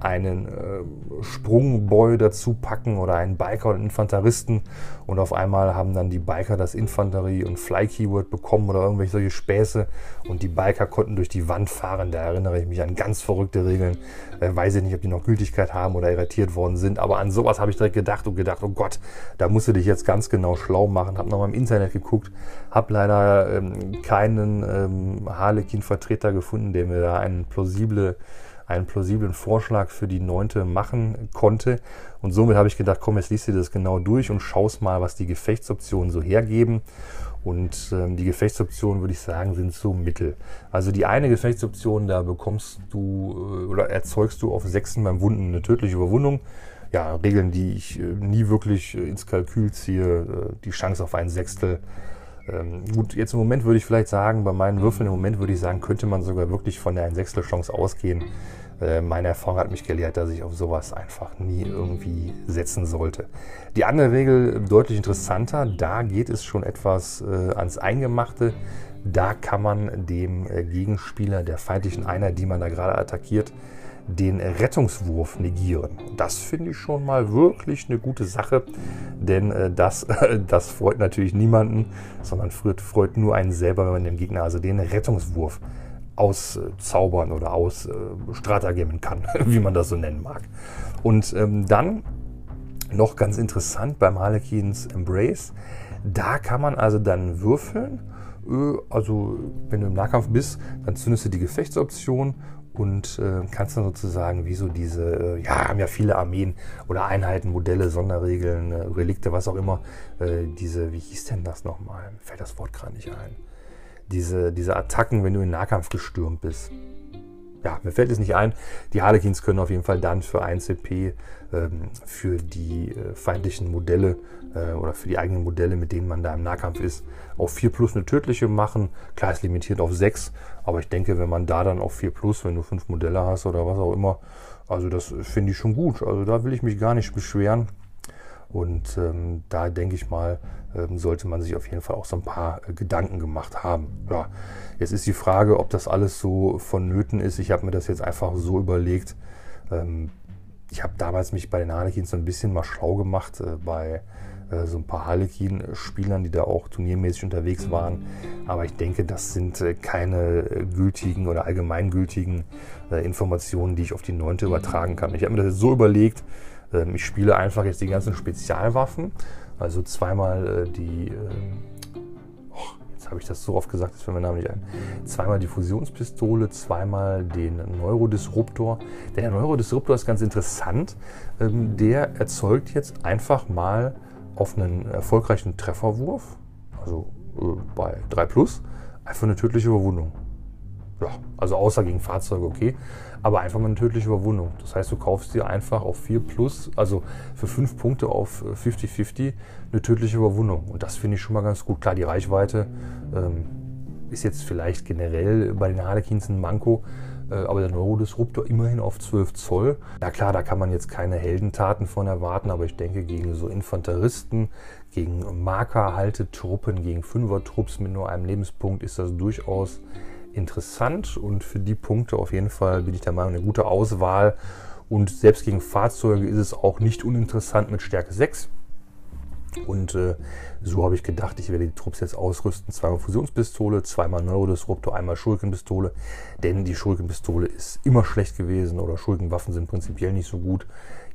einen äh, Sprungboy dazu packen oder einen Biker und Infanteristen und auf einmal haben dann die Biker das Infanterie- und Fly-Keyword bekommen oder irgendwelche solche Späße und die Biker konnten durch die Wand fahren. Da erinnere ich mich an ganz verrückte Regeln. Äh, weiß ich nicht, ob die noch Gültigkeit haben oder irritiert worden sind, aber an sowas habe ich direkt gedacht und gedacht, oh Gott, da musst du dich jetzt ganz genau schlau machen. Habe nochmal im Internet geguckt, habe leider ähm, keinen ähm, Harlequin-Vertreter gefunden, der mir da eine plausible einen plausiblen Vorschlag für die neunte machen konnte. Und somit habe ich gedacht, komm, jetzt liest du das genau durch und schaust mal, was die Gefechtsoptionen so hergeben. Und ähm, die Gefechtsoptionen, würde ich sagen, sind so mittel. Also die eine Gefechtsoption, da bekommst du äh, oder erzeugst du auf Sechsen beim Wunden eine tödliche Überwundung. Ja, Regeln, die ich äh, nie wirklich äh, ins Kalkül ziehe. Äh, die Chance auf ein Sechstel. Ähm, gut, jetzt im Moment würde ich vielleicht sagen, bei meinen Würfeln im Moment würde ich sagen, könnte man sogar wirklich von der ein Sechstel Chance ausgehen. Äh, meine Erfahrung hat mich gelehrt, dass ich auf sowas einfach nie irgendwie setzen sollte. Die andere Regel deutlich interessanter, da geht es schon etwas äh, ans Eingemachte. Da kann man dem äh, Gegenspieler der feindlichen Einheit, die man da gerade attackiert, den Rettungswurf negieren. Das finde ich schon mal wirklich eine gute Sache, denn äh, das, das freut natürlich niemanden, sondern freut, freut nur einen selber, wenn man dem Gegner also den Rettungswurf auszaubern oder ausstratagemen kann, wie man das so nennen mag. Und ähm, dann noch ganz interessant beim Harlequins Embrace, da kann man also dann würfeln. Äh, also wenn du im Nahkampf bist, dann zündest du die Gefechtsoption und äh, kannst dann sozusagen wie so diese, äh, ja, haben ja viele Armeen oder Einheiten, Modelle, Sonderregeln, äh, Relikte, was auch immer, äh, diese, wie hieß denn das nochmal? Fällt das Wort gerade nicht ein diese, diese Attacken, wenn du in Nahkampf gestürmt bist. Ja, mir fällt es nicht ein. Die Harlequins können auf jeden Fall dann für 1 CP ähm, für die äh, feindlichen Modelle äh, oder für die eigenen Modelle, mit denen man da im Nahkampf ist, auf 4 plus eine tödliche machen. Klar, ist limitiert auf 6, aber ich denke, wenn man da dann auf 4 plus, wenn du 5 Modelle hast oder was auch immer, also das finde ich schon gut. Also da will ich mich gar nicht beschweren. Und ähm, da denke ich mal, ähm, sollte man sich auf jeden Fall auch so ein paar äh, Gedanken gemacht haben. Ja, jetzt ist die Frage, ob das alles so vonnöten ist. Ich habe mir das jetzt einfach so überlegt. Ähm, ich habe damals mich bei den Harlequins so ein bisschen mal schlau gemacht äh, bei so ein paar Harlequin-Spielern, die da auch turniermäßig unterwegs waren. Aber ich denke, das sind äh, keine äh, gültigen oder allgemeingültigen äh, Informationen, die ich auf die neunte übertragen kann. Ich habe mir das jetzt so überlegt, ähm, ich spiele einfach jetzt die ganzen Spezialwaffen. Also zweimal äh, die. Ähm, jetzt habe ich das so oft gesagt, das fällt mir Name nicht ein. Zweimal die Fusionspistole, zweimal den Neurodisruptor. Der Neurodisruptor ist ganz interessant. Ähm, der erzeugt jetzt einfach mal auf einen erfolgreichen Trefferwurf, also äh, bei 3 Plus, einfach eine tödliche Überwundung. Ja, also außer gegen Fahrzeuge okay aber einfach mal eine tödliche Überwundung. Das heißt, du kaufst dir einfach auf 4 plus, also für 5 Punkte auf 50-50 eine tödliche Überwundung. Und das finde ich schon mal ganz gut. Klar, die Reichweite ähm, ist jetzt vielleicht generell bei den Harlequins ein Manko, äh, aber der Neurodisruptor immerhin auf 12 Zoll. Ja klar, da kann man jetzt keine Heldentaten von erwarten, aber ich denke, gegen so Infanteristen, gegen Markerhaltetruppen, gegen Fünfer-Trupps mit nur einem Lebenspunkt ist das durchaus interessant und für die Punkte auf jeden Fall bin ich der Meinung eine gute Auswahl. Und selbst gegen Fahrzeuge ist es auch nicht uninteressant mit Stärke 6. Und äh, so habe ich gedacht, ich werde die Trupps jetzt ausrüsten. Zweimal Fusionspistole, zweimal Neurodisruptor, einmal Schurkenpistole. Denn die Schurkenpistole ist immer schlecht gewesen oder Schurkenwaffen sind prinzipiell nicht so gut.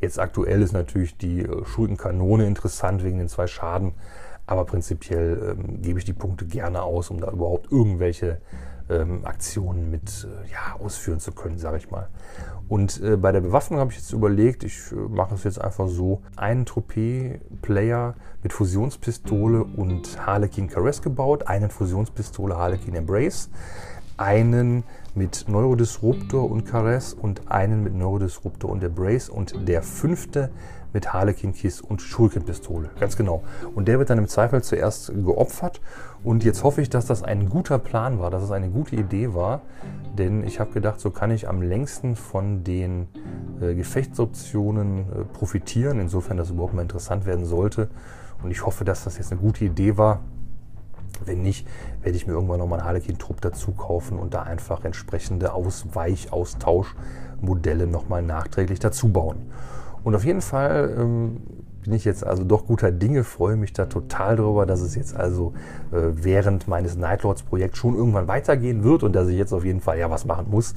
Jetzt aktuell ist natürlich die äh, Schurkenkanone interessant wegen den zwei Schaden. Aber prinzipiell ähm, gebe ich die Punkte gerne aus, um da überhaupt irgendwelche ähm, Aktionen mit äh, ja, ausführen zu können, sage ich mal. Und äh, bei der Bewaffnung habe ich jetzt überlegt, ich äh, mache es jetzt einfach so, einen Trophäe-Player mit Fusionspistole und Harlequin Caress gebaut, einen Fusionspistole Harlequin Embrace, einen mit Neurodisruptor und Caress und einen mit Neurodisruptor und Embrace und der fünfte mit Harlequin Kiss und Schulkenpistole. Ganz genau. Und der wird dann im Zweifel zuerst geopfert. Und jetzt hoffe ich, dass das ein guter Plan war, dass es eine gute Idee war. Denn ich habe gedacht, so kann ich am längsten von den äh, Gefechtsoptionen äh, profitieren, insofern das überhaupt mal interessant werden sollte. Und ich hoffe, dass das jetzt eine gute Idee war. Wenn nicht, werde ich mir irgendwann nochmal einen Harlequin-Trupp dazu kaufen und da einfach entsprechende Ausweichaustauschmodelle nochmal nachträglich dazu bauen. Und auf jeden Fall ähm, bin ich jetzt also doch guter Dinge, freue mich da total drüber, dass es jetzt also äh, während meines Nightlords-Projekts schon irgendwann weitergehen wird und dass ich jetzt auf jeden Fall ja was machen muss,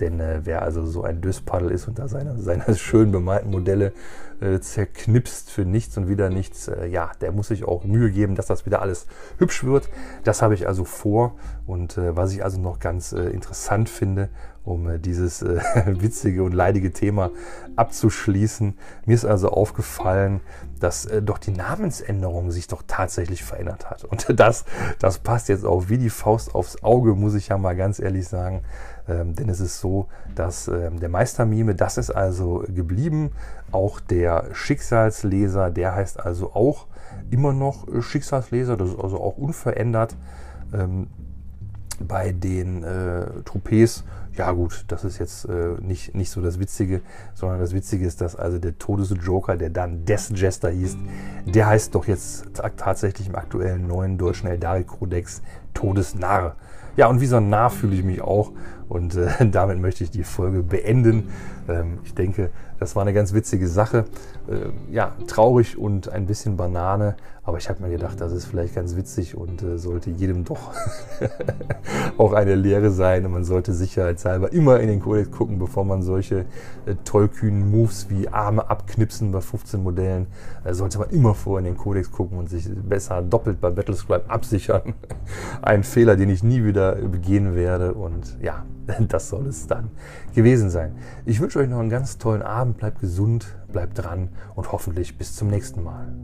Denn äh, wer also so ein Döspaddel ist und da seine, seine schön bemalten Modelle äh, zerknipst für nichts und wieder nichts, äh, ja, der muss sich auch Mühe geben, dass das wieder alles hübsch wird. Das habe ich also vor. Und äh, was ich also noch ganz äh, interessant finde, um äh, dieses äh, witzige und leidige Thema abzuschließen. Mir ist also aufgefallen, dass äh, doch die Namensänderung sich doch tatsächlich verändert hat. Und das, das passt jetzt auch wie die Faust aufs Auge, muss ich ja mal ganz ehrlich sagen. Ähm, denn es ist so, dass ähm, der Meistermime, das ist also geblieben. Auch der Schicksalsleser, der heißt also auch immer noch äh, Schicksalsleser. Das ist also auch unverändert. Ähm, bei den äh, Troupes ja gut, das ist jetzt äh, nicht, nicht so das Witzige, sondern das Witzige ist, dass also der Todesjoker, der dann Death Jester hieß, der heißt doch jetzt tatsächlich im aktuellen neuen deutschen Eldari-Kodex Todesnarr. Ja, und wie so ein Narr fühle ich mich auch. Und äh, damit möchte ich die Folge beenden. Ähm, ich denke, das war eine ganz witzige Sache. Äh, ja, traurig und ein bisschen Banane. Aber ich habe mir gedacht, das ist vielleicht ganz witzig und äh, sollte jedem doch auch eine Lehre sein. Und man sollte sicherheitshalber immer in den Kodex gucken, bevor man solche äh, tollkühnen Moves wie Arme abknipsen bei 15 Modellen. Da sollte man immer vor in den Kodex gucken und sich besser doppelt bei Battlescribe absichern. Ein Fehler, den ich nie wieder begehen werde. Und ja, das soll es dann gewesen sein. Ich wünsche euch noch einen ganz tollen Abend. Bleibt gesund, bleibt dran und hoffentlich bis zum nächsten Mal.